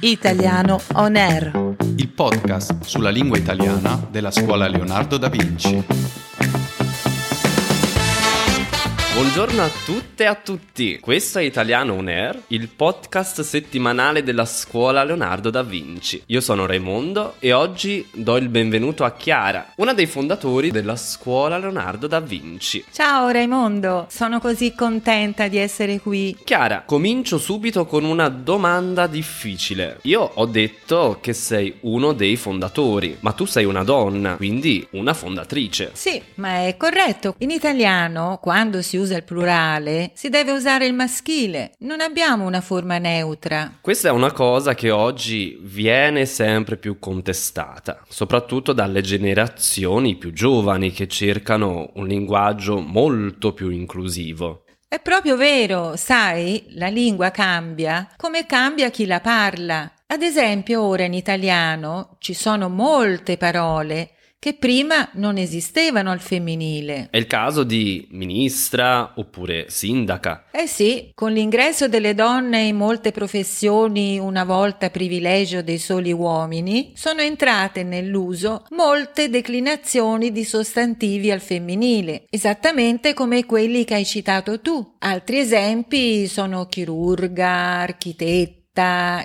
Italiano On Air. Il podcast sulla lingua italiana della scuola Leonardo da Vinci. Buongiorno a tutte e a tutti, questo è Italiano On Air, il podcast settimanale della scuola Leonardo da Vinci. Io sono Raimondo e oggi do il benvenuto a Chiara, una dei fondatori della scuola Leonardo da Vinci. Ciao Raimondo, sono così contenta di essere qui. Chiara, comincio subito con una domanda difficile. Io ho detto che sei uno dei fondatori, ma tu sei una donna, quindi una fondatrice. Sì, ma è corretto. In italiano, quando si usa il plurale, si deve usare il maschile. Non abbiamo una forma neutra. Questa è una cosa che oggi viene sempre più contestata, soprattutto dalle generazioni più giovani che cercano un linguaggio molto più inclusivo. È proprio vero, sai, la lingua cambia come cambia chi la parla. Ad esempio, ora in italiano ci sono molte parole che prima non esistevano al femminile. È il caso di ministra oppure sindaca. Eh sì, con l'ingresso delle donne in molte professioni, una volta privilegio dei soli uomini, sono entrate nell'uso molte declinazioni di sostantivi al femminile, esattamente come quelli che hai citato tu. Altri esempi sono chirurga, architetto,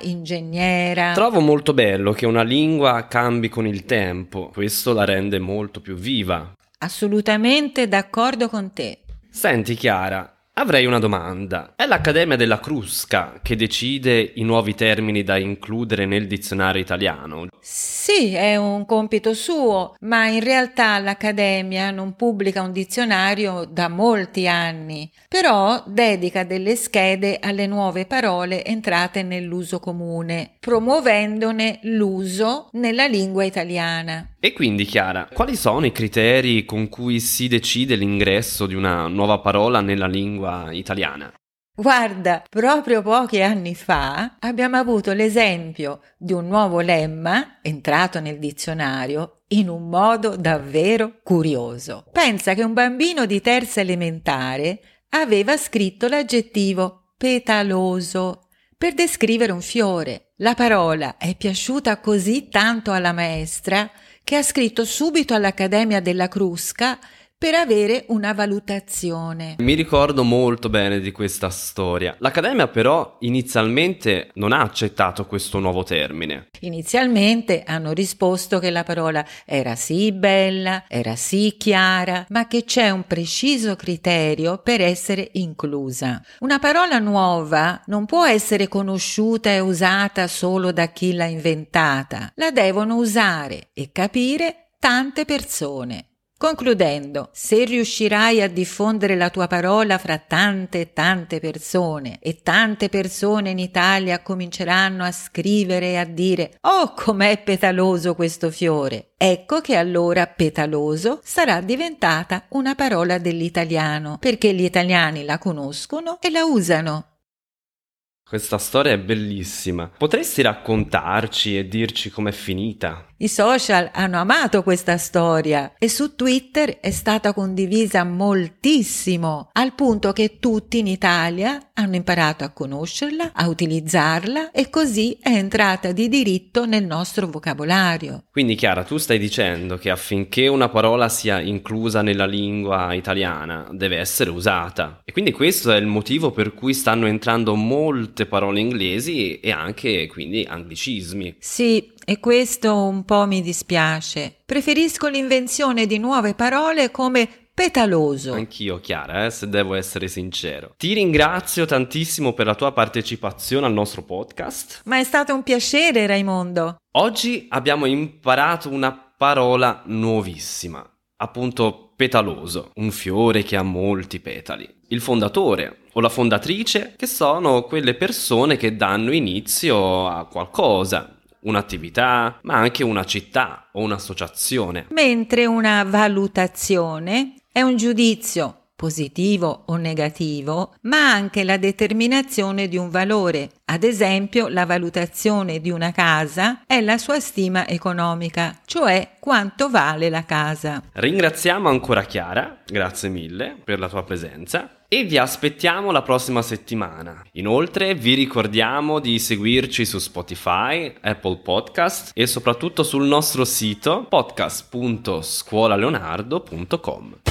ingegnera. Trovo molto bello che una lingua cambi con il tempo, questo la rende molto più viva. Assolutamente d'accordo con te. Senti Chiara, Avrei una domanda. È l'Accademia della Crusca che decide i nuovi termini da includere nel dizionario italiano? Sì, è un compito suo, ma in realtà l'Accademia non pubblica un dizionario da molti anni, però dedica delle schede alle nuove parole entrate nell'uso comune, promuovendone l'uso nella lingua italiana. E quindi Chiara, quali sono i criteri con cui si decide l'ingresso di una nuova parola nella lingua italiana. Guarda, proprio pochi anni fa abbiamo avuto l'esempio di un nuovo lemma entrato nel dizionario in un modo davvero curioso. Pensa che un bambino di terza elementare aveva scritto l'aggettivo petaloso per descrivere un fiore. La parola è piaciuta così tanto alla maestra che ha scritto subito all'Accademia della Crusca per avere una valutazione. Mi ricordo molto bene di questa storia. L'Accademia però inizialmente non ha accettato questo nuovo termine. Inizialmente hanno risposto che la parola era sì bella, era sì chiara, ma che c'è un preciso criterio per essere inclusa. Una parola nuova non può essere conosciuta e usata solo da chi l'ha inventata, la devono usare e capire tante persone. Concludendo, se riuscirai a diffondere la tua parola fra tante e tante persone e tante persone in Italia cominceranno a scrivere e a dire Oh, com'è petaloso questo fiore! Ecco che allora petaloso sarà diventata una parola dell'italiano, perché gli italiani la conoscono e la usano. Questa storia è bellissima. Potresti raccontarci e dirci com'è finita? I social hanno amato questa storia e su Twitter è stata condivisa moltissimo, al punto che tutti in Italia hanno imparato a conoscerla, a utilizzarla e così è entrata di diritto nel nostro vocabolario. Quindi Chiara, tu stai dicendo che affinché una parola sia inclusa nella lingua italiana deve essere usata. E quindi questo è il motivo per cui stanno entrando molte parole inglesi e anche quindi anglicismi. Sì, e questo un po' mi dispiace. Preferisco l'invenzione di nuove parole come petaloso. Anch'io, Chiara, eh, se devo essere sincero. Ti ringrazio tantissimo per la tua partecipazione al nostro podcast. Ma è stato un piacere, Raimondo. Oggi abbiamo imparato una parola nuovissima, appunto petaloso, un fiore che ha molti petali. Il fondatore o la fondatrice, che sono quelle persone che danno inizio a qualcosa, un'attività, ma anche una città o un'associazione. Mentre una valutazione è un giudizio positivo o negativo, ma anche la determinazione di un valore. Ad esempio, la valutazione di una casa è la sua stima economica, cioè quanto vale la casa. Ringraziamo ancora Chiara, grazie mille per la tua presenza e vi aspettiamo la prossima settimana. Inoltre vi ricordiamo di seguirci su Spotify, Apple Podcast e soprattutto sul nostro sito podcast.scuolaleonardo.com.